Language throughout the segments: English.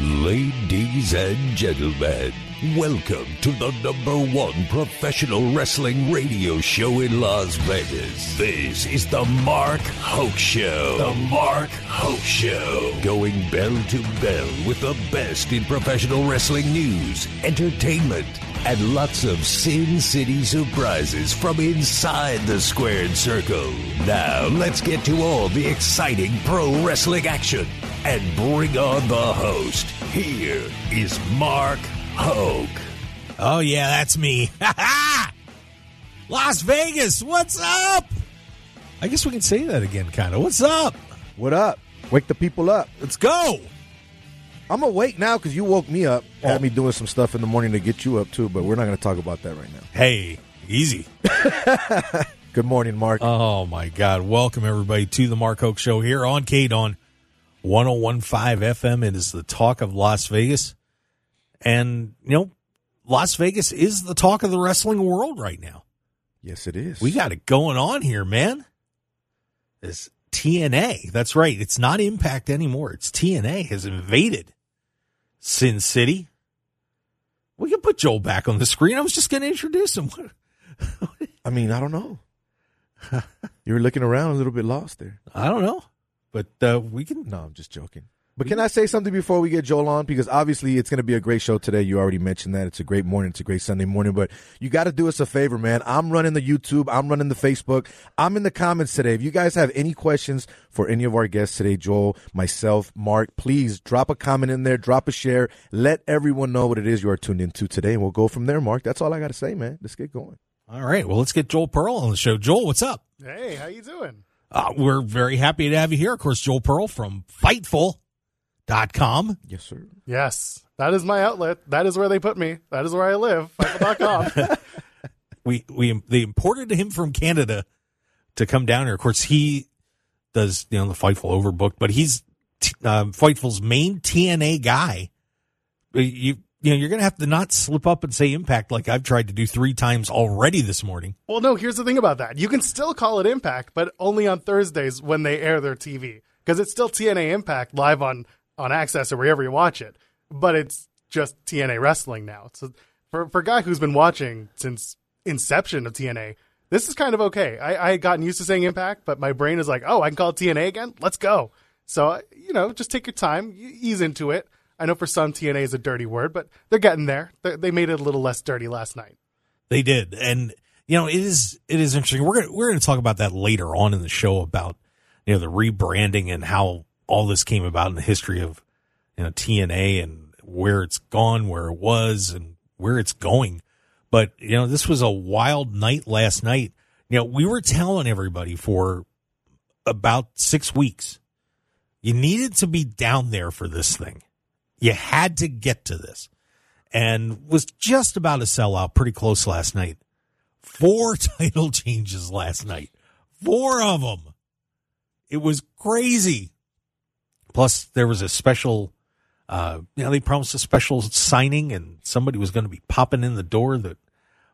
Ladies and gentlemen, welcome to the number one professional wrestling radio show in Las Vegas. This is the Mark Hoke Show. The Mark Hoke Show. Going bell to bell with the best in professional wrestling news, entertainment, and lots of Sin City surprises from inside the squared circle. Now, let's get to all the exciting pro wrestling action and bring on the host. Here is Mark Hoke. Oh, yeah, that's me. Las Vegas, what's up? I guess we can say that again, kind of. What's up? What up? Wake the people up. Let's go. I'm awake now because you woke me up. Had me doing some stuff in the morning to get you up too, but we're not going to talk about that right now. Hey, easy. Good morning, Mark. Oh, my God. Welcome, everybody, to the Mark Hoke Show here on KDAWN 1015 FM. It is the talk of Las Vegas. And, you know, Las Vegas is the talk of the wrestling world right now. yes, it is. We got it going on here, man. This TNA. That's right. It's not Impact anymore. It's TNA has invaded Sin City. We can put Joel back on the screen. I was just going to introduce him. I mean, I don't know. you were looking around a little bit lost there. I don't know, but uh, we can. No, I'm just joking. But can I say something before we get Joel on? Because obviously it's going to be a great show today. You already mentioned that. It's a great morning. It's a great Sunday morning. But you got to do us a favor, man. I'm running the YouTube. I'm running the Facebook. I'm in the comments today. If you guys have any questions for any of our guests today, Joel, myself, Mark, please drop a comment in there. Drop a share. Let everyone know what it is you are tuned into today. And we'll go from there, Mark. That's all I got to say, man. Let's get going. All right. Well, let's get Joel Pearl on the show. Joel, what's up? Hey, how you doing? Uh, we're very happy to have you here. Of course, Joel Pearl from Fightful.com. Yes, sir. Yes, that is my outlet. That is where they put me. That is where I live. Fightful.com. we we they imported him from Canada to come down here. Of course, he does you know the Fightful Overbooked, but he's t- uh, Fightful's main TNA guy. You you know you're gonna have to not slip up and say Impact like I've tried to do three times already this morning. well, no, here's the thing about that. You can still call it Impact, but only on Thursdays when they air their TV because it's still TNA Impact live on on Access or wherever you watch it. But it's just TNA Wrestling now. So for for a guy who's been watching since inception of TNA. This is kind of okay. I, I had gotten used to saying Impact, but my brain is like, oh, I can call it TNA again. Let's go. So uh, you know, just take your time, ease into it. I know for some TNA is a dirty word, but they're getting there. They, they made it a little less dirty last night. They did, and you know it is it is interesting. We're gonna we're gonna talk about that later on in the show about you know the rebranding and how all this came about in the history of you know TNA and where it's gone, where it was, and where it's going. But you know this was a wild night last night. You know we were telling everybody for about six weeks you needed to be down there for this thing. You had to get to this and was just about to sell out pretty close last night. Four title changes last night. Four of them. It was crazy. Plus, there was a special, uh, you know, they promised a special signing and somebody was going to be popping in the door that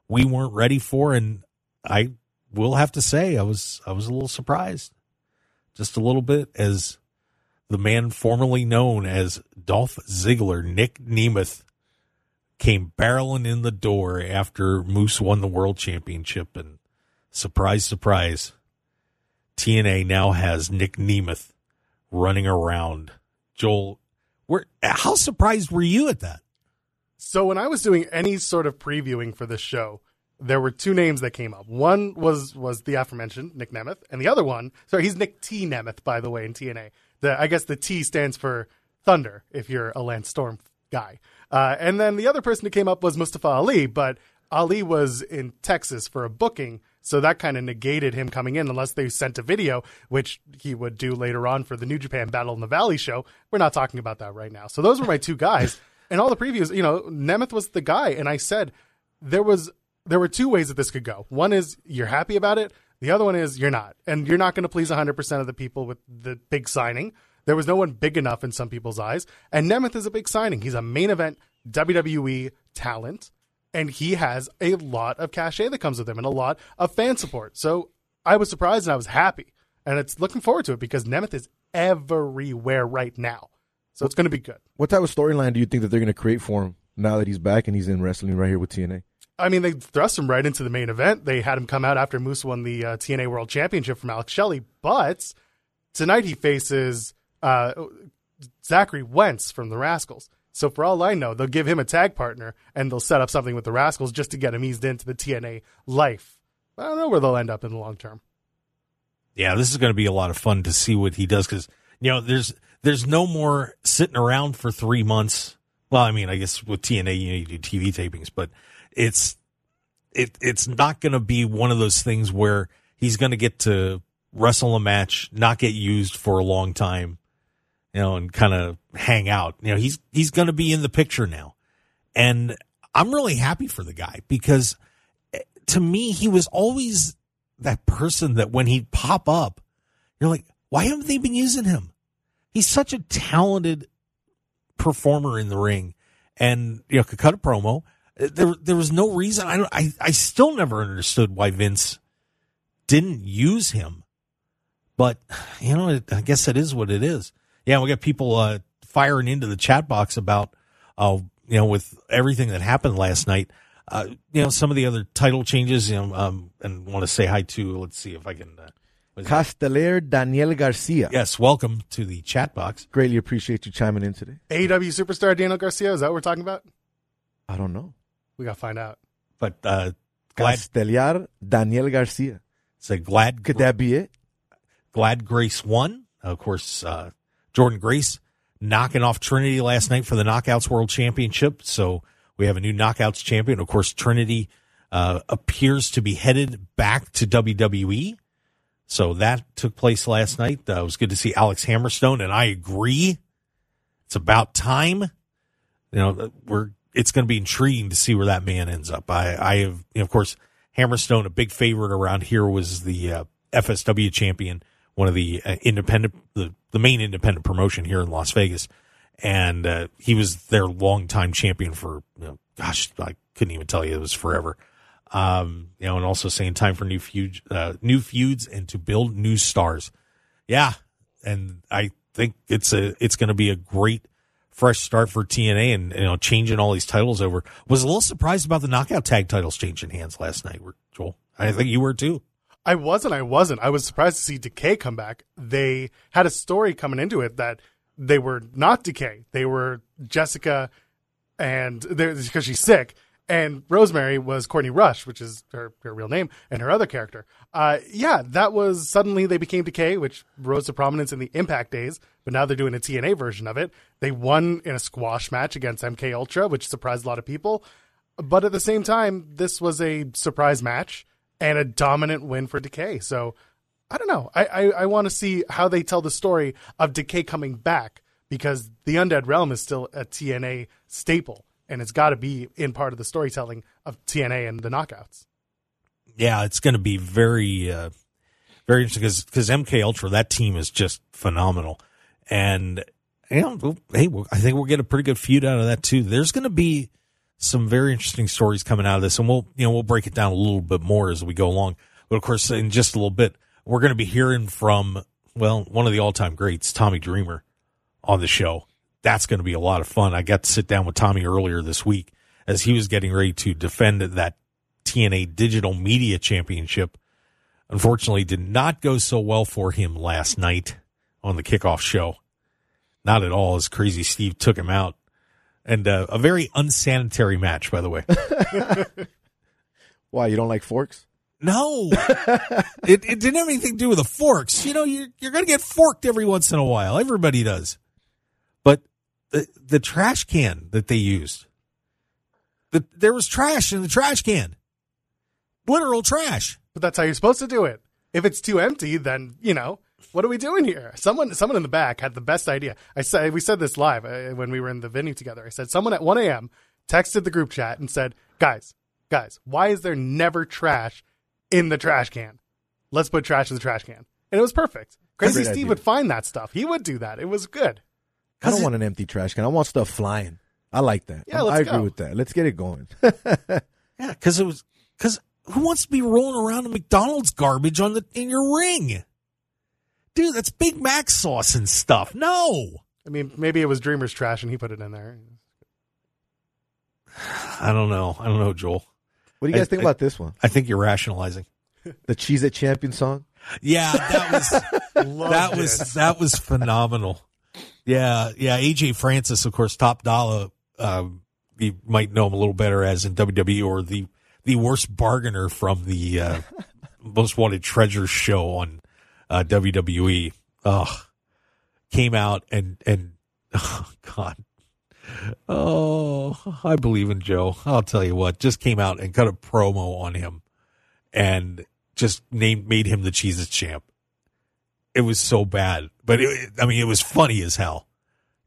we weren't ready for. And I will have to say, I was, I was a little surprised just a little bit as the man formerly known as Dolph Ziggler, Nick Nemeth, came barreling in the door after Moose won the world championship. And surprise, surprise, TNA now has Nick Nemeth running around. Joel, where, how surprised were you at that? So when I was doing any sort of previewing for this show, there were two names that came up. One was was the aforementioned Nick Nemeth, and the other one, sorry, he's Nick T Nemeth, by the way, in TNA. The I guess the T stands for Thunder if you're a Lance Storm guy. Uh, and then the other person who came up was Mustafa Ali, but Ali was in Texas for a booking, so that kind of negated him coming in unless they sent a video, which he would do later on for the New Japan Battle in the Valley show. We're not talking about that right now. So those were my two guys. and all the previews, you know, Nemeth was the guy, and I said there was there were two ways that this could go. One is you're happy about it. The other one is you're not, and you're not going to please 100% of the people with the big signing. There was no one big enough in some people's eyes, and Nemeth is a big signing. He's a main event WWE talent, and he has a lot of cachet that comes with him and a lot of fan support. So I was surprised and I was happy, and it's looking forward to it because Nemeth is everywhere right now. So it's going to be good. What type of storyline do you think that they're going to create for him now that he's back and he's in wrestling right here with TNA? I mean, they thrust him right into the main event. They had him come out after Moose won the uh, TNA World Championship from Alex Shelley, but tonight he faces uh, Zachary Wentz from the Rascals. So for all I know, they'll give him a tag partner and they'll set up something with the Rascals just to get him eased into the TNA life. I don't know where they'll end up in the long term. Yeah, this is going to be a lot of fun to see what he does because you know there's there's no more sitting around for three months. Well, I mean, I guess with TNA you need to do TV tapings, but it's it it's not going to be one of those things where he's going to get to wrestle a match, not get used for a long time, you know, and kind of hang out. You know, he's he's going to be in the picture now, and I'm really happy for the guy because eh, to me he was always that person that when he'd pop up, you're like, why haven't they been using him? He's such a talented performer in the ring, and you know, could cut a promo. There, there was no reason. I. I, I still never understood why Vince didn't use him. But you know, I guess it is what it is. Yeah, we got people uh, firing into the chat box about, uh, you know, with everything that happened last night. Uh, you know, some of the other title changes. You know, um, and want to say hi to. Let's see if I can. Uh, Casteller Daniel Garcia. Yes, welcome to the chat box. Greatly appreciate you chiming in today. AEW superstar Daniel Garcia, is that what we're talking about? I don't know. We got to find out. But uh, glad Castellar Daniel Garcia. say glad Could that be it? glad Grace won. Of course, uh, Jordynne Grace knocking off Trinity last night for the Knockouts World Championship. So we have a new Knockouts champion. Of course, Trinity uh, appears to be headed back to WWE. So that took place last night. Uh, it was good to see Alex Hammerstone, and I agree. It's about time. You know, we're it's going to be intriguing to see where that man ends up. I, I have, you know, of course, Hammerstone, a big favorite around here, was the uh, FSW champion, one of the uh, independent, the, the main independent promotion here in Las Vegas, and uh, he was their longtime champion for, you know, gosh, I couldn't even tell you it was forever. Um, you know, and also saying time for new feuds, uh, new feuds, and to build new stars. Yeah, and I think it's a it's going to be a great fresh start for TNA and you know changing all these titles over. Was a little surprised about the knockout tag titles changing hands last night. Joel, I think you were too. I wasn't. I wasn't. I was surprised to see Decay come back. They had a story coming into it that they were not Decay. They were Jessica, and because she's sick. And Rosemary was Courtney Rush, which is her, her real name, and her other character. Uh, yeah, that was suddenly they became Decay, which rose to prominence in the Impact days. But now they're doing a TNA version of it. They won in a squash match against MK Ultra, which surprised a lot of people. But at the same time, this was a surprise match and a dominant win for Decay. So I don't know. I, I, I want to see how they tell the story of Decay coming back because the Undead Realm is still a TNA staple and it's got to be in part of the storytelling of TNA and the knockouts. Yeah, it's going to be very, uh, very interesting because because MK Ultra that team is just phenomenal, and you know, hey, I think we'll get a pretty good feud out of that too. There's going to be some very interesting stories coming out of this, and we'll you know we'll break it down a little bit more as we go along. But of course, in just a little bit, we're going to be hearing from well one of the all time greats, Tommy Dreamer, on the show. That's going to be a lot of fun. I got to sit down with Tommy earlier this week as he was getting ready to defend that TNA Digital Media Championship. Unfortunately, did not go so well for him last night on the kickoff show. Not at all, as Crazy Steve took him out. And uh, a very unsanitary match, by the way. Why, you don't like forks? No, it, it didn't have anything to do with the forks. You know, you're, you're going to get forked every once in a while. Everybody does. But the, the trash can that they used, the, there was trash in the trash can. Literal trash. But that's how you're supposed to do it. If it's too empty, then, you know, what are we doing here? Someone, someone in the back had the best idea. I said, we said this live uh, when we were in the venue together. I said, someone at 1 a.m. texted the group chat and said, guys, guys, why is there never trash in the trash can? Let's put trash in the trash can. And it was perfect. Crazy Steve idea. would find that stuff. He would do that. It was good. I don't it- want an empty trash can. I want stuff flying. I like that. Yeah, I- let's I agree go. with that. Let's get it going. Yeah, because it was because who wants to be rolling around in McDonald's garbage on the in your ring, dude? That's Big Mac sauce and stuff. No, I mean, maybe it was Dreamer's trash and he put it in there. I don't know. I don't know, Joel. What do you guys I- think I- about this one? I think you're rationalizing. The Cheez-It Champion song? Yeah, that was Loved that it. was that was phenomenal. Yeah, yeah. AJ Francis, of course, Top Dolla. Um, you might know him a little better as in WWE or the the worst bargainer from the uh, Most Wanted Treasures show on uh, WWE. Ugh, came out and and oh God. Oh, I believe in Joe. I'll tell you what, just came out and cut a promo on him and just named made him the Cheez-It champ. It was so bad, but it, I mean, it was funny as hell.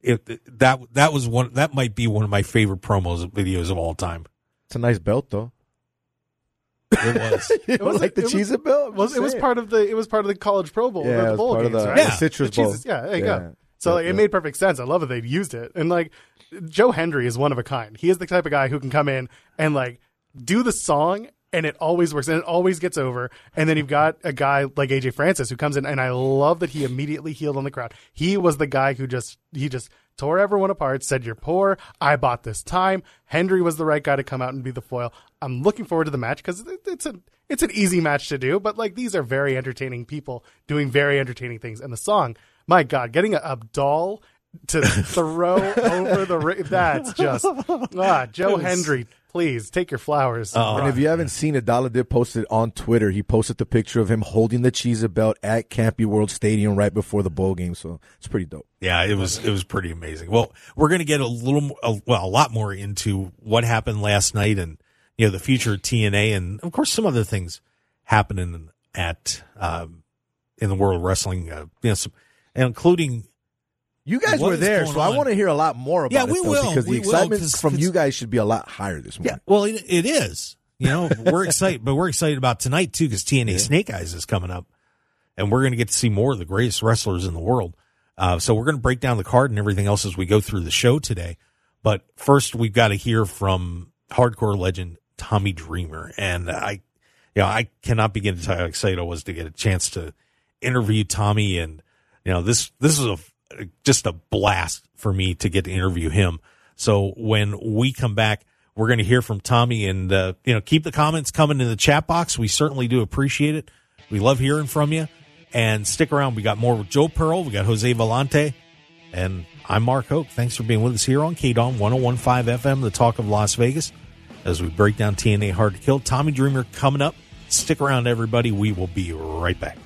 It that that was one that might be one of my favorite promos videos of all time. It's a nice belt, though. It was. it was was- like the it was- Cheez It belt? was it was part of the it was part of the college pro bowl Yeah, or it the was bowl part of games, the, right? Yeah. the Citrus Bowl. cheeses- yeah, there you Yeah. go. So like, it made perfect sense. I love that they've used it. And like Joe Hendry is one of a kind. He is the type of guy who can come in and like do the song and it always works and it always gets over. And then you've got a guy like AJ Francis who comes in and I love that he immediately healed on the crowd. He was the guy who just he just tore everyone apart, said you're poor. I bought this time. Hendry was the right guy to come out and be the foil. I'm looking forward to the match because it's a it's an easy match to do, but like these are very entertaining people doing very entertaining things. And the song, my God, getting a, a doll to throw over the ri- that's just ah Joe Hendry, please take your flowers. Oh, And if you haven't seen it, Dolla did post it on Twitter. He posted the picture of him holding the Cheez It belt at Camping World Stadium right before the bowl game. So it's pretty dope. Yeah, it was it was pretty amazing. Well, we're going to get a little mo- a, well, a lot more into what happened last night and you know the future of TNA and of course some other things happening at um in the world of wrestling uh, you know some, including You guys What were there, so I want to hear a lot more about Yeah, it. we though, will. because the excitement will, 'cause- from 'cause- you guys should be a lot higher this morning. Yeah, well, it, it is. You know, we're excited, but we're excited about tonight too because TNA Snake Eyes is coming up, and we're going to get to see more of the greatest wrestlers in the world. Uh, so we're going to break down the card and everything else as we go through the show today. But first, we've got to hear from hardcore legend Tommy Dreamer, and I, you know, I cannot begin to tell you how excited I was to get a chance to interview Tommy, and you know, this this is a just a blast for me to get to interview him. So when we come back, we're going to hear from Tommy and, uh, you know, keep the comments coming in the chat box. We certainly do appreciate it. We love hearing from you and stick around. We got more with Joel Pearl. We got Jose Volonte and I'm Mark Hoke. Thanks for being with us here on KDAWN 1015 FM, the talk of Las Vegas as we break down TNA Hard to Kill. Tommy Dreamer coming up. Stick around, everybody. We will be right back.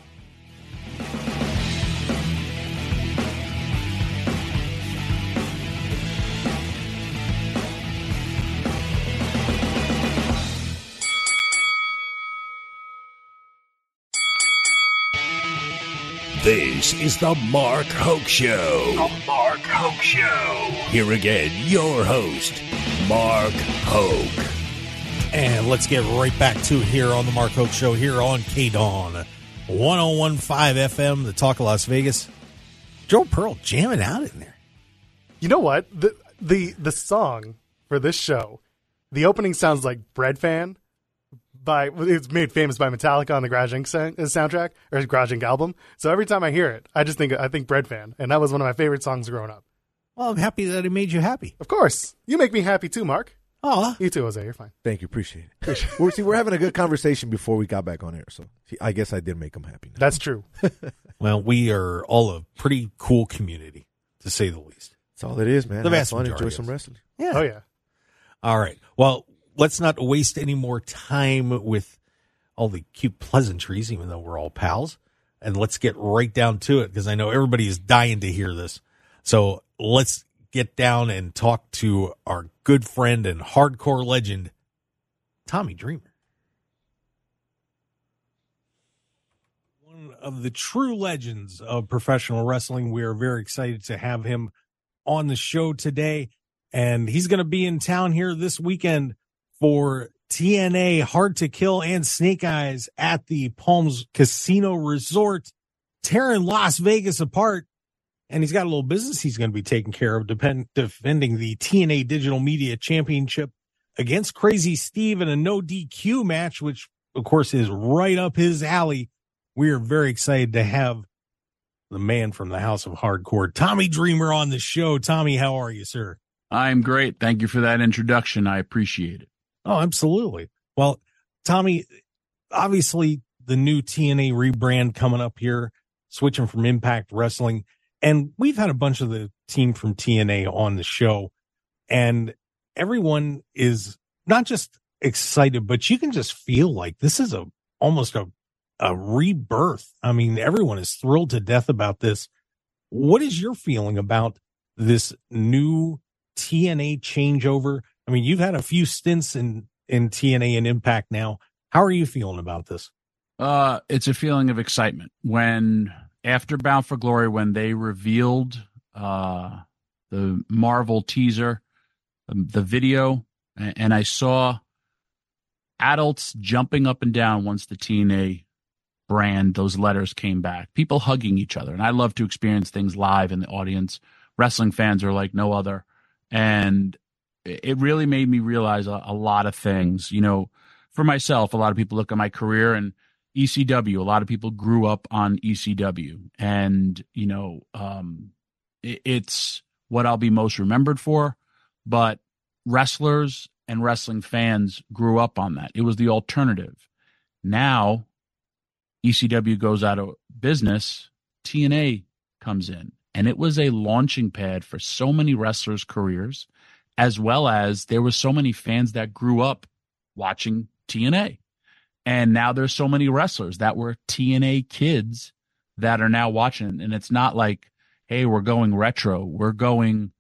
This is the Mark Hoke Show. The Mark Hoke Show. Here again, your host, Mark Hoke. And let's get right back to it here on the Mark Hoke Show here on KDAWN 1015 FM, the talk of Las Vegas. Joel Pearl jamming out in there. You know what? The the the song for this show, the opening sounds like Breadfan by it's made famous by Metallica on the Garage Inc. uh, soundtrack or Garage Inc. album. So every time I hear it, I just think I think Breadfan, and that was one of my favorite songs growing up. Well, I'm happy that it made you happy. Of course, you make me happy too, Mark. Oh, You too, Jose. You're fine. Thank you, appreciate it. we're see, we're having a good conversation before we got back on air, so see, I guess I did make him happy. Now. That's true. well, we are all a pretty cool community, to say the least. That's all it is, man. The Have fun, enjoy some us. wrestling. Yeah. Oh yeah. All right. Well, let's not waste any more time with all the cute pleasantries, even though we're all pals. And let's get right down to it because I know everybody is dying to hear this. So let's get down and talk to our good friend and hardcore legend, Tommy Dreamer. One of the true legends of professional wrestling. We are very excited to have him on the show today and he's going to be in town here this weekend for TNA Hard to Kill and Snake Eyes at the Palms Casino Resort, tearing Las Vegas apart. And he's got a little business he's going to be taking care of, depend, defending the TNA Digital Media Championship against Crazy Steve in a no DQ match, which of course is right up his alley. We are very excited to have the man from the House of Hardcore, Tommy Dreamer, on the show. Tommy, how are you, sir? I'm great. Thank you for that introduction. I appreciate it. Oh, absolutely. Well, Tommy, obviously the new TNA rebrand coming up here, switching from Impact Wrestling. And we've had a bunch of the team from TNA on the show and everyone is not just excited, but you can just feel like this is a almost a, a rebirth. I mean, everyone is thrilled to death about this. What is your feeling about this new TNA changeover? I mean, you've had a few stints in, in TNA and Impact now. How are you feeling about this? Uh, it's a feeling of excitement when after Bound for Glory, when they revealed uh, the Marvel teaser, um, the video, and I saw adults jumping up and down once the TNA brand, those letters came back, people hugging each other. And I love to experience things live in the audience. Wrestling fans are like no other. And it really made me realize a, a lot of things. You know, for myself, a lot of people look at my career and ECW. A lot of people grew up on ECW, and you know, um, it, it's what I'll be most remembered for. But wrestlers and wrestling fans grew up on that. It was the alternative. Now, ECW goes out of business. TNA comes in, and it was a launching pad for so many wrestlers' careers, as well as there were so many fans that grew up watching TNA. And now there's so many wrestlers that were TNA kids that are now watching. And it's not like, hey, we're going retro. We're going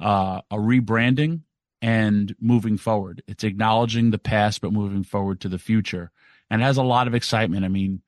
uh, a rebranding and moving forward. It's acknowledging the past, but moving forward to the future. And has a lot of excitement. I mean,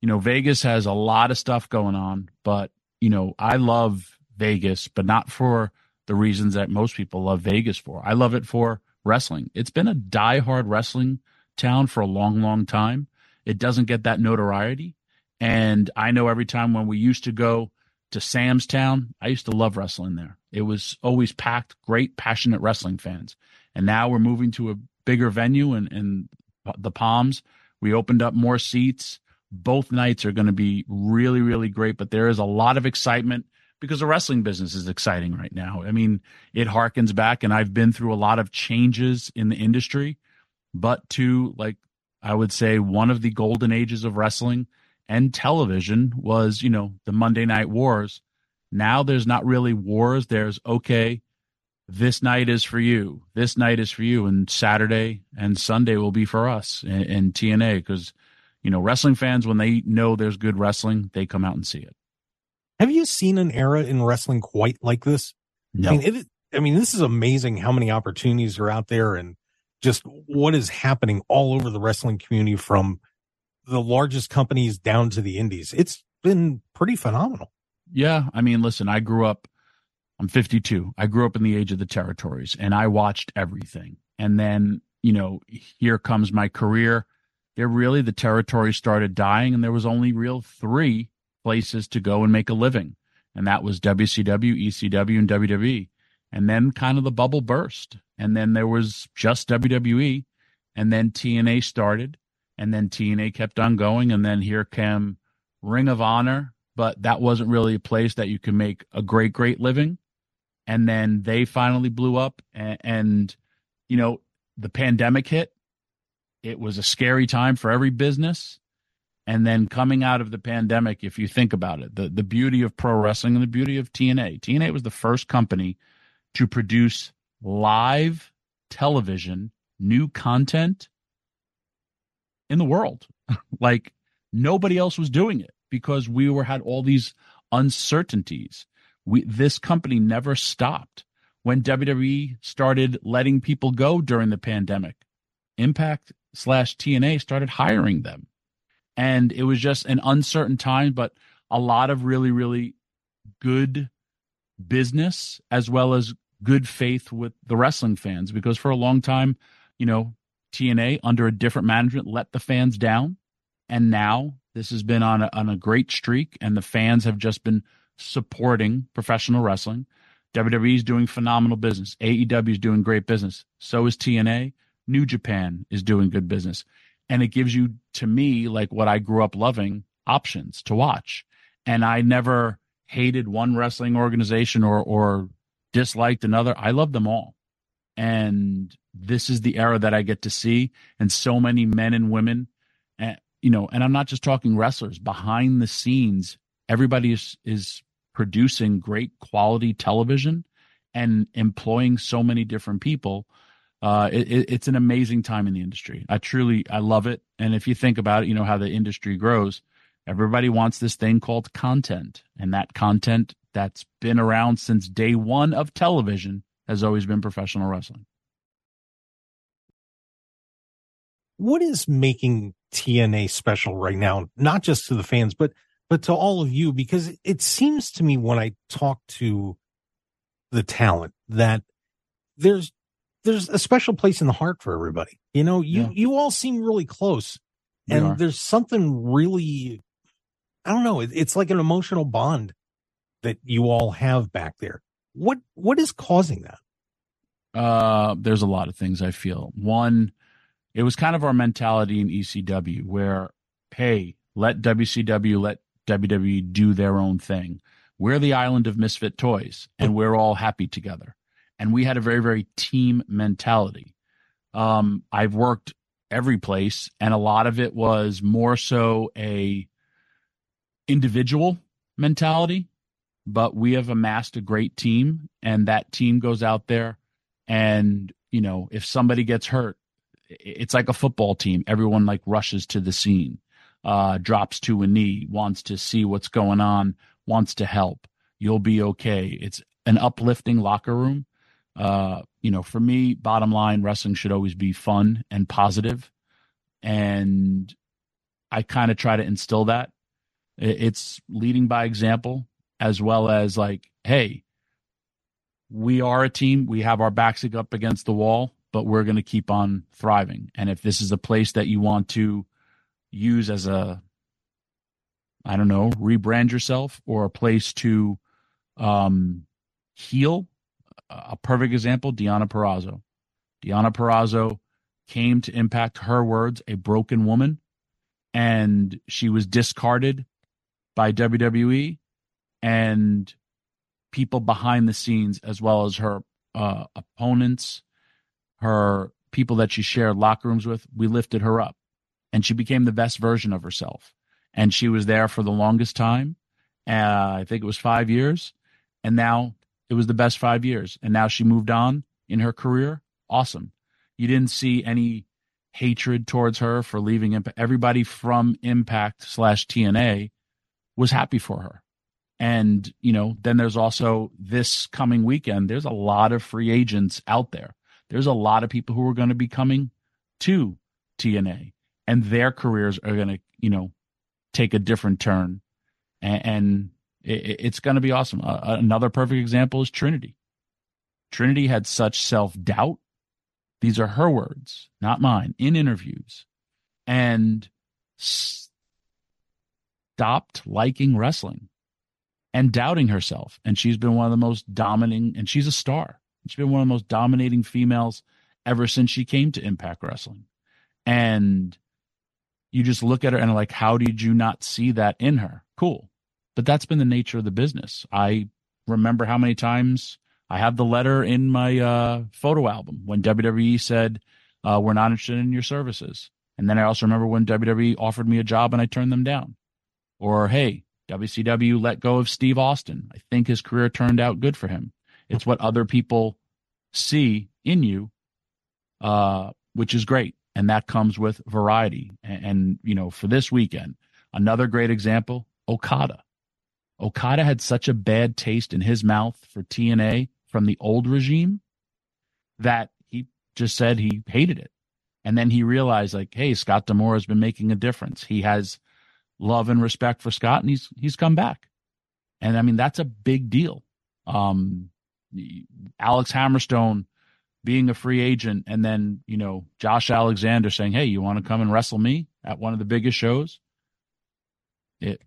you know, Vegas has a lot of stuff going on, but, you know, I love Vegas, but not for the reasons that most people love Vegas for. I love it for wrestling. It's been a die-hard wrestling town for a long, long time. It doesn't get that notoriety. And I know every time when we used to go to Sam's Town, I used to love wrestling there. It was always packed, great, passionate wrestling fans. And now we're moving to a bigger venue in, in the Palms. We opened up more seats. Both nights are going to be really, really great, but there is a lot of excitement because the wrestling business is exciting right now. I mean, it harkens back, and I've been through a lot of changes in the industry but to like I would say one of the golden ages of wrestling and television was, you know, the Monday Night Wars. Now there's not really wars. There's okay, this night is for you. This night is for you, and Saturday and Sunday will be for us in, in TNA because you know wrestling fans when they know there's good wrestling, they come out and see it. Have you seen an era in wrestling quite like this? No. I mean, it, I mean, this is amazing how many opportunities are out there and just what is happening all over the wrestling community from the largest companies down to the indies. It's been pretty phenomenal. Yeah. I mean, listen, I grew up, I'm 52. I grew up in the age of the territories and I watched everything. And then, you know, here comes my career. There really, the territory started dying and there was only real three places to go and make a living. And that was WCW, ECW, and WWE. And then kind of the bubble burst. And then there was just WWE. And then TNA started. And then TNA kept on going. And then here came Ring of Honor. But that wasn't really a place that you could make a great, great living. And then they finally blew up. And, and you know, the pandemic hit. It was a scary time for every business. And then coming out of the pandemic, if you think about it, the, the beauty of pro wrestling and the beauty of TNA. TNA was the first company to produce live television, new content in the world. like nobody else was doing it because we were had all these uncertainties. We this company never stopped. When WWE started letting people go during the pandemic, Impact slash TNA started hiring them. And it was just an uncertain time, but a lot of really, really good business as well as good faith with the wrestling fans because for a long time, you know, TNA under a different management let the fans down. And now this has been on a, on a great streak, and the fans have just been supporting professional wrestling. WWE is doing phenomenal business. AEW is doing great business. So is TNA. New Japan is doing good business. And it gives you, to me, like what I grew up loving, options to watch. And I never hated one wrestling organization or or disliked another. I love them all. And this is the era that I get to see and so many men and women and you know, and I'm not just talking wrestlers, behind the scenes, everybody is is producing great quality television and employing so many different people uh, it, it's an amazing time in the industry. I truly, I love it. And if you think about it, you know how the industry grows. Everybody wants this thing called content, and that content that's been around since day one of television has always been professional wrestling. What is making TNA special right now? Not just to the fans, but but to all of you, because it seems to me when I talk to the talent that there's there's a special place in the heart for everybody. You know, you, yeah. you all seem really close we and are. there's something really, I don't know. It, it's like an emotional bond that you all have back there. What, what is causing that? Uh, there's a lot of things I feel. One, it was kind of our mentality in ECW where, hey, let WCW, let WWE do their own thing. We're the island of misfit toys and we're all happy together and we had a very very team mentality. Um, I've worked every place, and a lot of it was more so a individual mentality. But we have amassed a great team, and that team goes out there, and you know if somebody gets hurt, it's like a football team. Everyone like rushes to the scene, uh, drops to a knee, wants to see what's going on, wants to help. You'll be okay. It's an uplifting locker room uh, you know, for me, bottom line, wrestling should always be fun and positive, and I kind of try to instill that. It's leading by example, as well as like, hey, we are a team. We have our backs up against the wall, but we're going to keep on thriving. And if this is a place that you want to use as a, I don't know, rebrand yourself or a place to um, heal a perfect example, Deonna Purrazzo. Deonna Purrazzo came to impact her words, a broken woman, and she was discarded by WWE and people behind the scenes, as well as her uh, opponents, her people that she shared locker rooms with. We lifted her up, and she became the best version of herself. And she was there for the longest time. Uh, I think it was five years, and now it was the best five years. And now she moved on in her career. Awesome. You didn't see any hatred towards her for leaving Impact. Everybody from Impact slash TNA was happy for her. And, you know, then there's also this coming weekend, there's a lot of free agents out there. There's a lot of people who are going to be coming to TNA and their careers are going to, you know, take a different turn. And, and it, it's going to be awesome. Uh, another perfect example is Trinity. Trinity had such self doubt. These are her words, not mine, in interviews, and stopped liking wrestling and doubting herself. And she's been one of the most dominating, and she's a star. She's been one of the most dominating females ever since she came to Impact Wrestling. And you just look at her and like, how did you not see that in her? Cool. But that's been the nature of the business. I remember how many times I have the letter in my uh, photo album when WWE said, uh, We're not interested in your services. And then I also remember when WWE offered me a job and I turned them down. Or, hey, WCW let go of Steve Austin. I think his career turned out good for him. It's what other people see in you, uh, which is great. And that comes with variety. And, and, you know, for this weekend, another great example Okada. Okada had such a bad taste in his mouth for TNA from the old regime that he just said he hated it. And then he realized, like, hey, Scott D'Amore has been making a difference. He has love and respect for Scott, and he's he's come back. And I mean, that's a big deal. Um, Alex Hammerstone being a free agent, and then you know Josh Alexander saying, "Hey, you want to come and wrestle me at one of the biggest shows?" It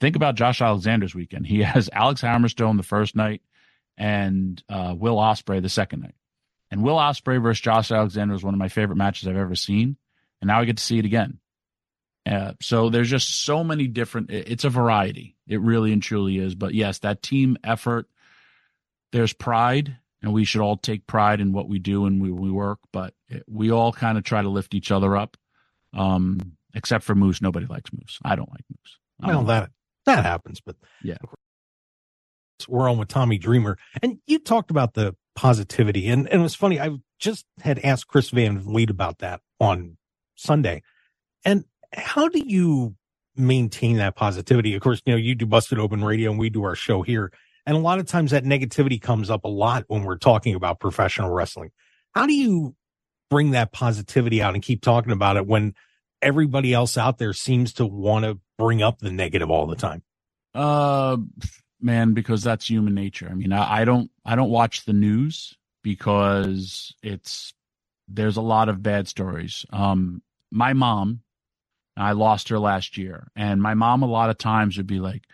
think about Josh Alexander's weekend. He has Alex Hammerstone the first night and uh, Will Ospreay the second night. And Will Ospreay versus Josh Alexander is one of my favorite matches I've ever seen. And now I get to see it again. Uh, so there's just so many different. It's a variety. It really and truly is. But yes, that team effort. There's pride, and we should all take pride in what we do and we we work. But it, we all kind of try to lift each other up. Um, except for Moose, nobody likes Moose. I don't like Moose. I Well, that that happens, but Yeah. we're on with Tommy Dreamer, and you talked about the positivity, and, and it was funny. I just had asked Chris Van Vliet about that on Sunday, and how do you maintain that positivity? Of course, you know you do Busted Open Radio, and we do our show here, and a lot of times that negativity comes up a lot when we're talking about professional wrestling. How do you bring that positivity out and keep talking about it when everybody else out there seems to want to bring up the negative all the time? Uh, man, because that's human nature. I mean, I, I don't, I don't watch the news because it's there's a lot of bad stories. Um, my mom, I lost her last year, and my mom a lot of times would be like,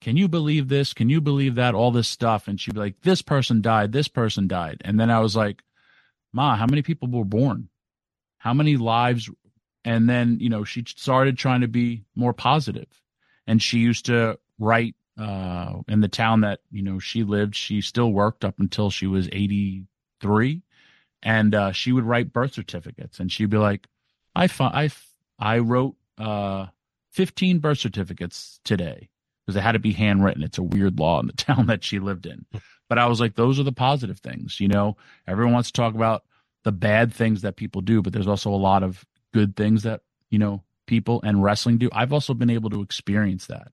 "Can you believe this? Can you believe that? All this stuff," and she'd be like, "This person died. This person died," and then I was like, "Ma, how many people were born? How many lives?" And then you know she started trying to be more positive and she used to write uh, in the town that you know she lived. She still worked up until she was eighty three, and uh, she would write birth certificates, and she'd be like, "I fu- I f- I wrote uh, fifteen birth certificates today because they had to be handwritten. It's a weird law in the town that she lived in." But I was like, those are the positive things. You know, everyone wants to talk about the bad things that people do, but there's also a lot of good things that you know people and wrestling do. I've also been able to experience that.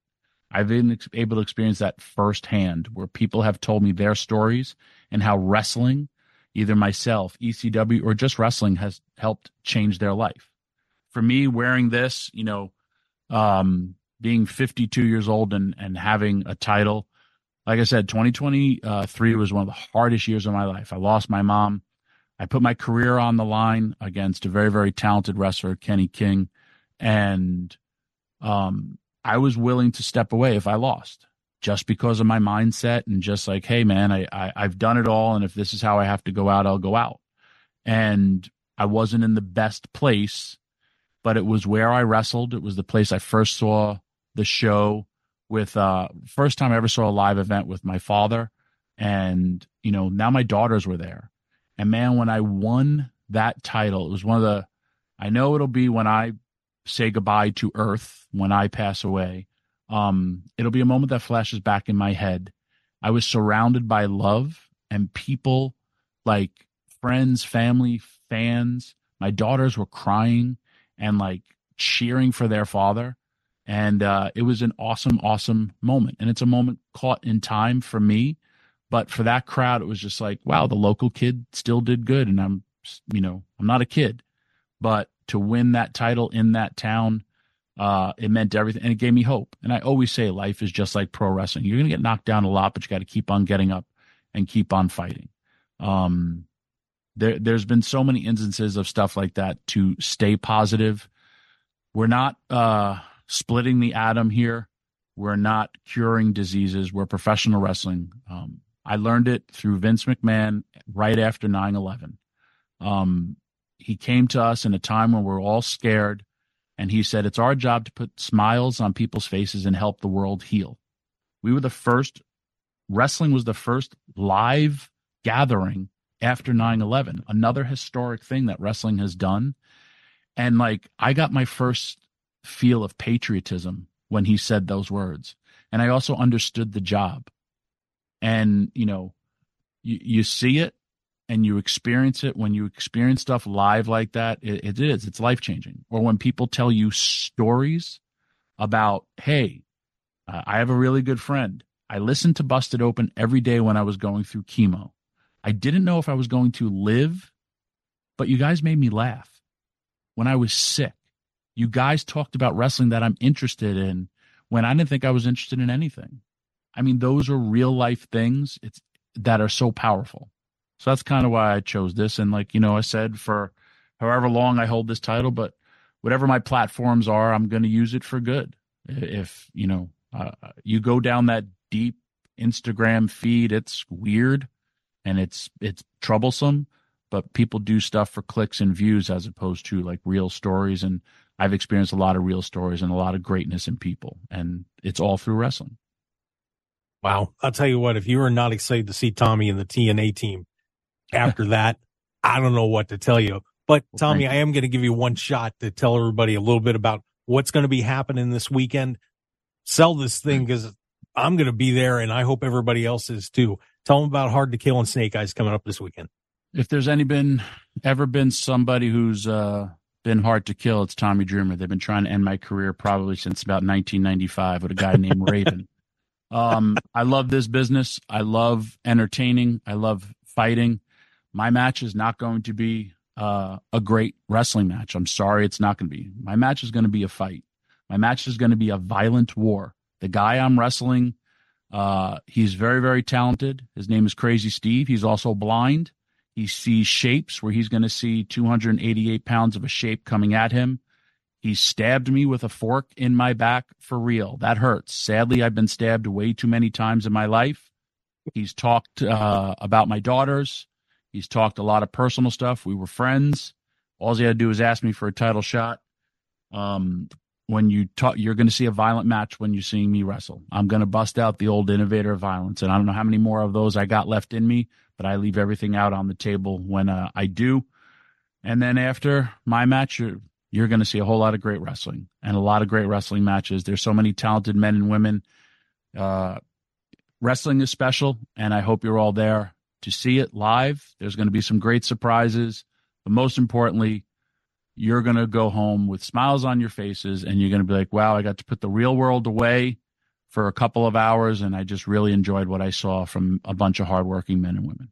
I've been ex- able to experience that firsthand where people have told me their stories and how wrestling, either myself, ECW, or just wrestling has helped change their life. For me, wearing this, you know, um, being 52 years old and, and having a title, like I said, 2023 was one of the hardest years of my life. I lost my mom. I put my career on the line against a very, very talented wrestler, Kenny King and um, I was willing to step away if I lost, just because of my mindset and just like, hey man, I, I I've done it all, and if this is how I have to go out, I'll go out. And I wasn't in the best place, but it was where I wrestled. It was the place I first saw the show with. Uh, first time I ever saw a live event with my father, and you know now my daughters were there, and man, when I won that title, it was one of the. I know it'll be when I say goodbye to Earth when I pass away. Um, it'll be a moment that flashes back in my head. I was surrounded by love and people like friends, family, fans. My daughters were crying and like cheering for their father. And uh, it was an awesome, awesome moment. And it's a moment caught in time for me. But for that crowd, it was just like, wow, the local kid still did good. And I'm, you know, I'm not a kid, but to win that title in that town, uh, it meant everything and it gave me hope. And I always say life is just like pro wrestling. You're going to get knocked down a lot, but you got to keep on getting up and keep on fighting. Um, there, there's been so many instances of stuff like that to stay positive. We're not, uh, splitting the atom here. We're not curing diseases. We're professional wrestling. Um, I learned it through Vince McMahon right after 9 11. Um, he came to us in a time when we're all scared and he said it's our job to put smiles on people's faces and help the world heal. We were the first wrestling was the first live gathering after 9-11 another historic thing that wrestling has done. And like i got my first feel of patriotism when he said those words. And i also understood the job and you know you, you see it and you experience it. When you experience stuff live like that it, it is it's life changing or when people tell you stories about hey uh, i have a really good friend. I listened to busted open every day when i was going through chemo. I didn't know if i was going to live but you guys made me laugh. When i was sick you guys talked about wrestling that i'm interested in when i didn't think i was interested in anything i mean those are real life things it's that are so powerful so that's kind of why I chose this. And like, you know, I said for however long I hold this title, but whatever my platforms are, I'm going to use it for good. If, you know, uh, you go down that deep Instagram feed, it's weird and it's, it's troublesome, but people do stuff for clicks and views as opposed to like real stories. And I've experienced a lot of real stories and a lot of greatness in people, and it's all through wrestling. Wow. I'll tell you what, if you are not excited to see Tommy in the TNA team after that, I don't know what to tell you. But Well, Tommy, I am going to give you one shot to tell everybody a little bit about what's going to be happening this weekend. Sell this thing because I'm going to be there and I hope everybody else is too. Tell them about Hard to Kill and Snake Eyes coming up this weekend. If there's any been ever been somebody who's uh, been hard to kill, it's Tommy Dreamer. They've been trying to end my career probably since about 1995 with a guy named Raven. Um, I love this business. I love entertaining. I love fighting. My match is not going to be uh, a great wrestling match. I'm sorry, it's not going to be. My match is going to be a fight. My match is going to be a violent war. The guy I'm wrestling, uh, he's very, very talented. His name is Crazy Steve. He's also blind. He sees shapes where he's going to see 288 pounds of a shape coming at him. He stabbed me with a fork in my back for real. That hurts. Sadly, I've been stabbed way too many times in my life. He's talked uh, about my daughters. He's talked a lot of personal stuff. We were friends. All he had to do was ask me for a title shot. Um, when you talk, you're going to see a violent match when you're seeing me wrestle. I'm going to bust out the old innovator of violence, and I don't know how many more of those I got left in me, but I leave everything out on the table when uh, I do. And then after my match, you're you're going to see a whole lot of great wrestling and a lot of great wrestling matches. There's so many talented men and women. Uh, wrestling is special, and I hope you're all there to see it live. There's going to be some great surprises, but most importantly, you're going to go home with smiles on your faces and you're going to be like, wow, I got to put the real world away for a couple of hours. And I just really enjoyed what I saw from a bunch of hardworking men and women.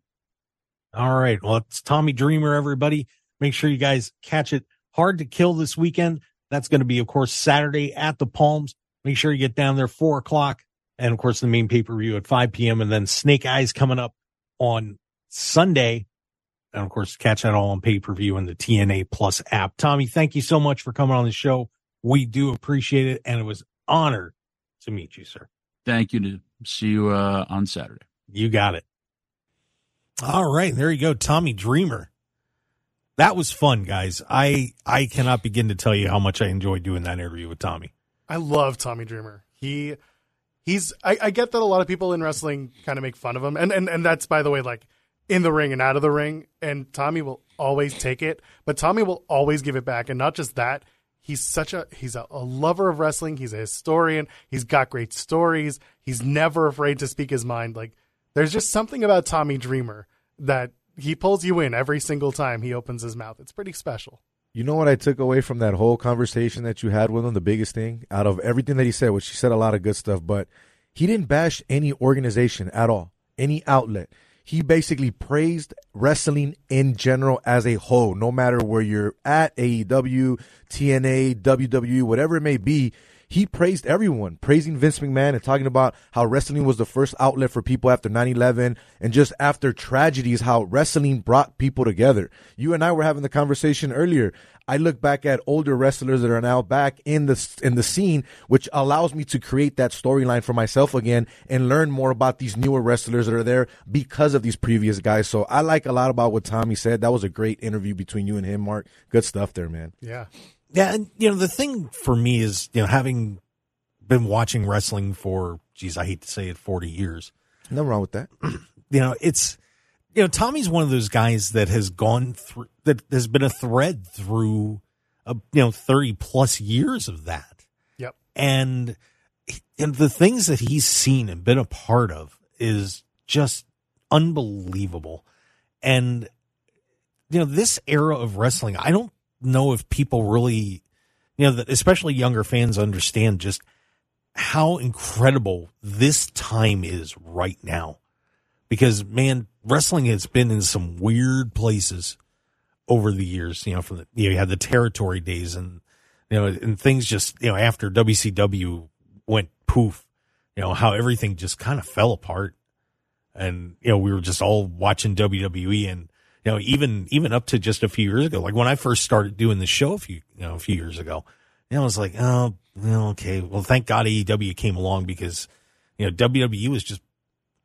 All right. Well, it's Tommy Dreamer, everybody. Make sure you guys catch it hard to kill this weekend. That's going to be, of course, Saturday at the Palms. Make sure you get down there four o'clock. And of course, the main pay per view at 5 p.m. And then Snake Eyes coming up on Sunday. And of course, catch that all on pay per view in the TNA Plus app. Tommy, thank you so much for coming on the show. We do appreciate it. And it was honored to meet you, sir. Thank you. To see you uh, on Saturday. You got it. All right, there you go, Tommy Dreamer. That was fun, guys. I I cannot begin to tell you how much I enjoyed doing that interview with Tommy. I love Tommy Dreamer. He he's I, I get that a lot of people in wrestling kind of make fun of him. And, and and that's by the way, like in the ring and out of the ring. And Tommy will always take it, but Tommy will always give it back. And not just that, he's such a he's a, a lover of wrestling. He's a historian. He's got great stories. He's never afraid to speak his mind. Like there's just something about Tommy Dreamer that he pulls you in every single time he opens his mouth. It's pretty special. You know what I took away from that whole conversation that you had with him? The biggest thing out of everything that he said, which he said a lot of good stuff, but he didn't bash any organization at all, any outlet. He basically praised wrestling in general as a whole, no matter where you're at, AEW, TNA, WWE, whatever it may be. He praised everyone, praising Vince McMahon and talking about how wrestling was the first outlet for people after 9 11 and just after tragedies, how wrestling brought people together. You and I were having the conversation earlier. I look back at older wrestlers that are now back in the in the scene, which allows me to create that storyline for myself again and learn more about these newer wrestlers that are there because of these previous guys. So I like a lot about what Tommy said. That was a great interview between you and him, Mark. Good stuff there, man. Yeah. Yeah, and you know the thing for me is you know having been watching wrestling for geez, I hate to say it, forty years. Nothing wrong with that. You know, it's you know Tommy's one of those guys that has gone through that has been a thread through a you know thirty plus years of that. Yep. and and the things that he's seen and been a part of is just unbelievable. And you know, this era of wrestling, I don't know if people really, you know, especially younger fans understand just how incredible this time is right now. Because man, wrestling has been in some weird places over the years, you know, from the, you know, you had the territory days and, you know, and things just, you know, after WCW went poof, you know, how everything just kind of fell apart. And, you know, we were just all watching WWE and, you know, even, even up to just a few years ago, like when I first started doing the show a few, you know, a few years ago, you know, I was like, oh, okay. Well, thank God AEW came along because, you know, WWE was just,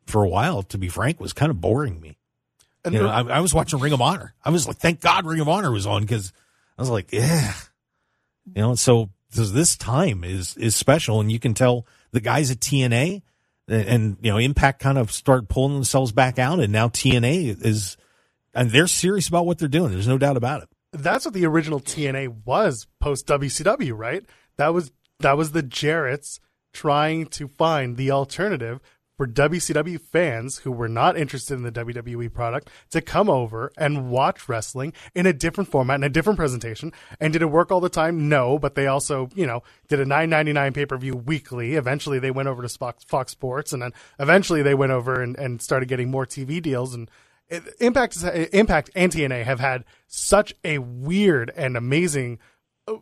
for a while, to be frank, was kind of boring me. And You know, I, I was watching Ring of Honor. I was like, thank God Ring of Honor was on because I was like, yeah, You know, so so this time is is special, and you can tell the guys at TNA and, and you know Impact kind of start pulling themselves back out, and now TNA is and they're serious about what they're doing. There's no doubt about it. That's what the original TNA was post WCW, right? That was that was the Jarretts trying to find the alternative for WCW fans who were not interested in the WWE product to come over and watch wrestling in a different format and a different presentation. And did it work all the time? No, but they also, you know, did a nine ninety nine pay per view weekly. Eventually, they went over to Fox, Fox Sports, and then eventually they went over and, and started getting more TV deals. And Impact, uh, Impact, and TNA have had such a weird and amazing uh,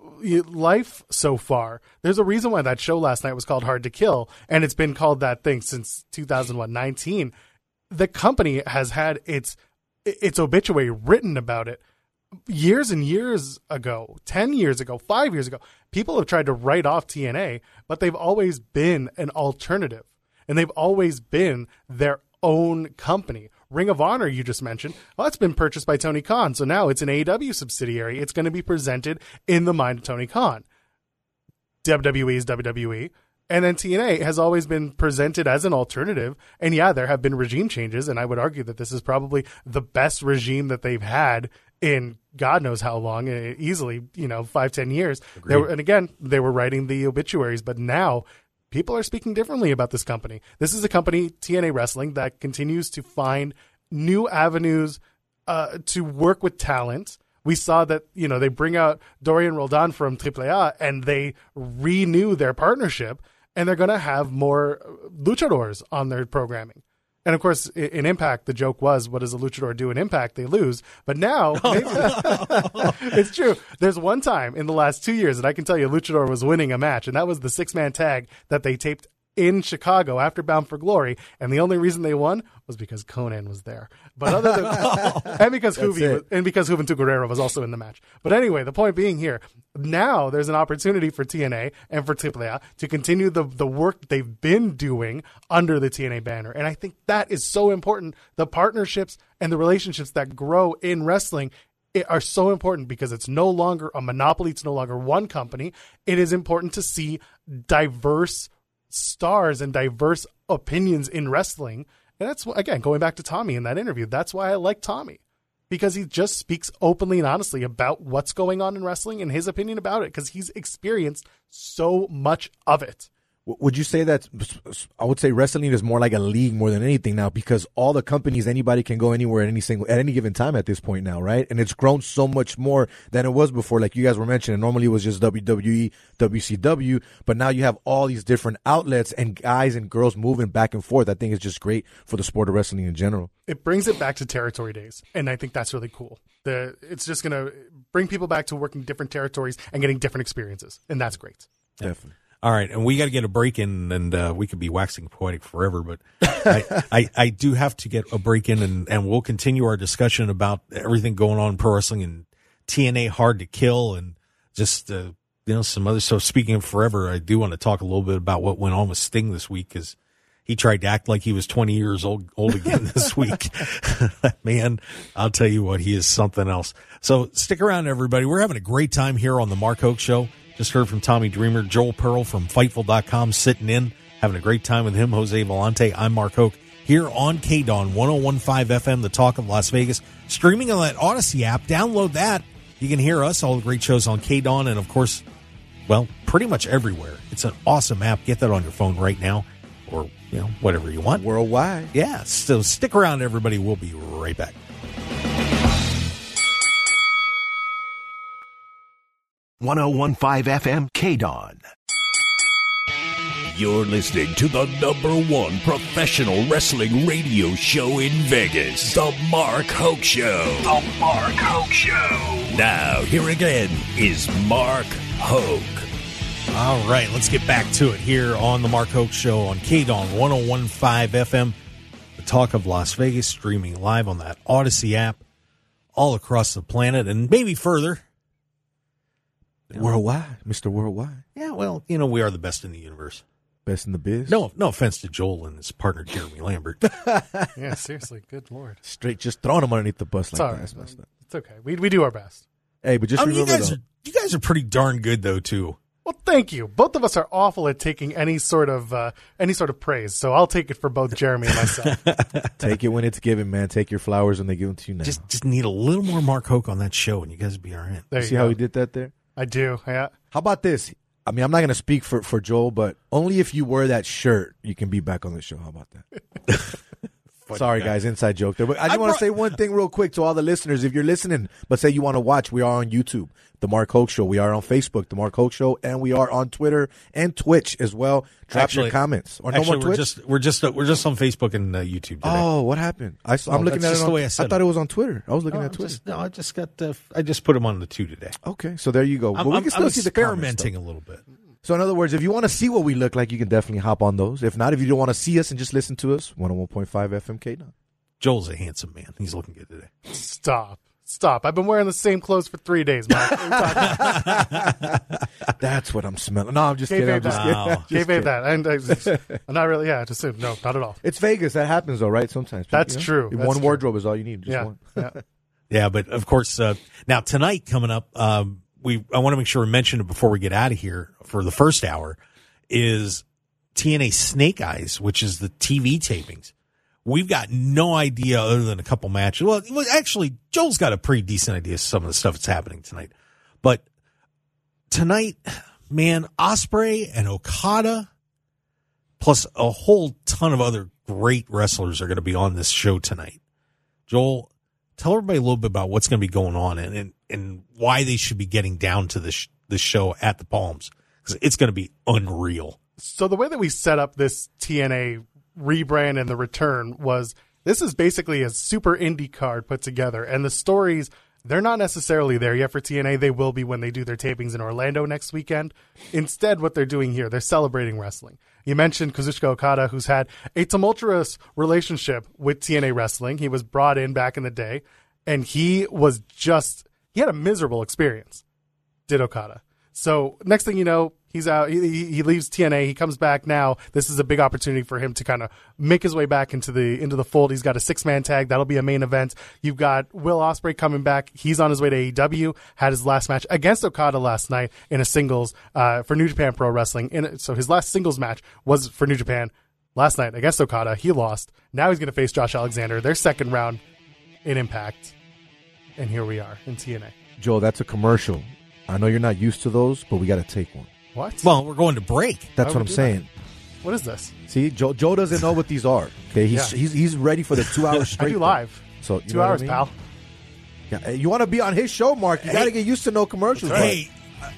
life so far. There's a reason why that show last night was called Hard to Kill, and it's been called that thing since 2019. The company has had its its obituary written about it years and years ago, 10 years ago, 5 years ago. People have tried to write off TNA, but they've always been an alternative. And they've always been their own company. Ring of Honor, you just mentioned, well, that's been purchased by Tony Khan. So now it's an AEW subsidiary. It's going to be presented in the mind of Tony Khan. WWE is WWE. And then TNA has always been presented as an alternative. And yeah, there have been regime changes. And I would argue that this is probably the best regime that they've had in God knows how long, eh, easily, you know, five, ten years. Were, and again, they were writing the obituaries, but now people are speaking differently about this company. This is a company, TNA Wrestling, that continues to find new avenues uh, to work with talent. We saw that you know they bring out Dorian Roldan from AAA and they renew their partnership, and they're going to have more luchadors on their programming. And of course, in Impact, the joke was, "What does a luchador do in Impact? They lose." But now, oh, it's true. There's one time in the last two years that I can tell you, luchador was winning a match, and that was the six man tag that they taped in Chicago after Bound for Glory, and the only reason they won was because Konnan was there. But other than oh, and because was, and because Juventud Guerrero was also in the match. But anyway, the point being here, now there's an opportunity for TNA and for AAA to continue the the work they've been doing under the TNA banner, and I think that is so important. The partnerships and the relationships that grow in wrestling are so important because it's no longer a monopoly. It's no longer one company. It is important to see diverse stars and diverse opinions in wrestling. And that's again going back to Tommy in that interview. That's why I like Tommy because he just speaks openly and honestly about what's going on in wrestling and his opinion about it because he's experienced so much of it. Would you say that I would say wrestling is more like a league more than anything now because all the companies anybody can go anywhere at any single at any given time at this point now, right? And it's grown so much more than it was before. Like you guys were mentioning, normally it was just WWE, WCW, but now you have all these different outlets and guys and girls moving back and forth. I think it's just great for the sport of wrestling in general. It brings it back to territory days, and I think that's really cool. The it's just going to bring people back to working different territories and getting different experiences, and that's great. Definitely. All right, and we got to get a break in, and uh, we could be waxing poetic forever, but I, I, I do have to get a break in, and, and we'll continue our discussion about everything going on in pro wrestling and TNA Hard to Kill, and just uh, you know some other. So speaking of forever, I do want to talk a little bit about what went on with Sting this week because he tried to act like he was 20 years old old again this week. Man, I'll tell you what, he is something else. So stick around, everybody. We're having a great time here on the Mark Hoke Show. Just heard from Tommy Dreamer, Joel Pearl from Fightful.com sitting in, having a great time with him, Jose Volonte. I'm Mark Hoke here on KDAWN 1015 FM, the talk of Las Vegas. Streaming on that Audacy app. Download that. You can hear us, all the great shows on KDAWN, and of course, well, pretty much everywhere. It's an awesome app. Get that on your phone right now, or you know, whatever you want. Worldwide. Yeah. So stick around, everybody. We'll be right back. 1015 FM KDAWN. You're listening to the number one professional wrestling radio show in Vegas, The Mark Hoke Show. The Mark Hoke Show. Now, here again is Mark Hoke. All right, let's get back to it here on The Mark Hoke Show on KDAWN 1015 FM, the talk of Las Vegas, streaming live on that Audacy app all across the planet and maybe further Worldwide, Mr. Worldwide. Yeah, well, you know, we are the best in the universe. Best in the biz. No, no offense to Joel and his partner Jeremy Lambert. yeah, seriously, good lord. Straight just throwing him underneath the bus It's like all that. right. That's messed up. It's okay. We we do our best. Hey, but just I mean, you guys though, are you guys are pretty darn good though too. Well, thank you. Both of us are awful at taking any sort of uh, any sort of praise, so I'll take it for both Jeremy and myself. take it when it's given, man. Take your flowers when they give them to you now. Just just need a little more Mark Hoke on that show, and you guys will be all right. There you See go. how he did that there? I do. Yeah. How about this? I mean, I'm not going to speak for, for Joel, but only if you wear that shirt, you can be back on the show. How about that? Sorry, guys, inside joke there. But I just want to say one thing real quick to all the listeners. If you're listening, but say you want to watch, we are on YouTube, The Mark Hoke Show. We are on Facebook, The Mark Hoke Show, and we are on Twitter and Twitch as well. Drop Actually- your comments. Or no Actually, more we're Twitch? just we're just we're just on Facebook and uh, YouTube today. oh, what happened? I, am No, looking that's at it on, the way I said thought it. it was on Twitter. I was looking No, at I'm Twitter. just, no, I just got uh, I just put them on the two today. Okay, so there you go. I'm, but we I'm- can still I'm see the comments, experimenting a little bit. So in other words, if you want to see what we look like, you can definitely hop on those. If not, if you don't want to see us and just listen to us, 101.5 FM KDAWN. Joel's a handsome man. He's looking good today. Stop. Stop. I've been wearing the same clothes for three days, Mike. What are you talking about? That's what I'm smelling. No, I'm just kidding. I'm Kayfabe just that. kidding. Wow. Just kidding. that. And I just, I'm not really, yeah, just, no, not at all. It's Vegas. That happens though, right? Sometimes. That's You know? true. That's one true. wardrobe is all you need. Just Yeah. one. yeah. Yeah, but of course, uh, now tonight coming up, um, we I want to make sure we mention it before we get out of here for the first hour is TNA Snake Eyes, which is the TV tapings. We've got no idea other than a couple matches. Well, actually, Joel's got a pretty decent idea of some of the stuff that's happening tonight. But tonight, man, Ospreay and Okada, plus a whole ton of other great wrestlers are going to be on this show tonight. Joel, tell everybody a little bit about what's going to be going on and, and, and why they should be getting down to this, this show at the Palms. Because it's going to be unreal. So the way that we set up this TNA rebrand and the return was this is basically a super indie card put together, and the stories they're not necessarily there yet for TNA. They will be when they do their tapings in Orlando next weekend. Instead, what they're doing here, they're celebrating wrestling. You mentioned Kazuchika Okada, who's had a tumultuous relationship with TNA wrestling. He was brought in back in the day, and he was just he had a miserable experience did Okada. So next thing you know, he's out. He, he leaves TNA. He comes back now. This is a big opportunity for him to kind of make his way back into the into the fold. He's got a six man tag that'll be a main event. You've got Will Ospreay coming back. He's on his way to AEW. Had his last match against Okada last night in a singles uh, for New Japan Pro Wrestling. In, so his last singles match was for New Japan last night against Okada. He lost. Now he's going to face Josh Alexander. Their second round in Impact. And here we are in TNA. Joel, that's a commercial. I know you're not used to those, but we got to take one. What? Well, we're going to break. That's Why what I'm we do saying. what is this? See, Joe, Joe doesn't know what these are. Okay, he's Yeah. he's, he's ready for the two hours straight. I do thing. live. So you Two know what I hours, mean? pal. Yeah, eh, you want to be on his show, Mark? You got to get used to no commercials. Hey,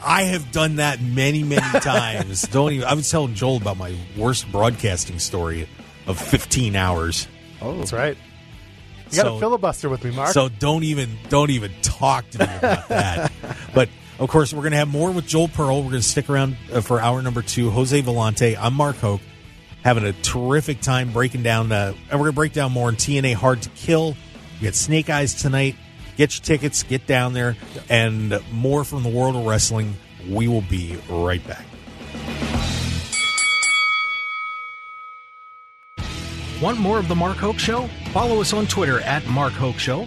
I have done that many, many times. Don't even. I was telling Joel about my worst broadcasting story of 15 hours. Oh, That's right. You got So- a filibuster with me, Mark. So don't even don't even talk to me about that. Of course, we're going to have more with Joel Pearl. We're going to stick around uh, for hour number two. Jose Volonte. I'm Mark Hoke, having a terrific time breaking down. Uh, and we're going to break down more in TNA Hard to Kill. We got Snake Eyes tonight. Get your tickets. Get down there, and more from the world of wrestling. We will be right back. Want more of The Mark Hoke Show? Follow us on Twitter at Mark Hoke Show,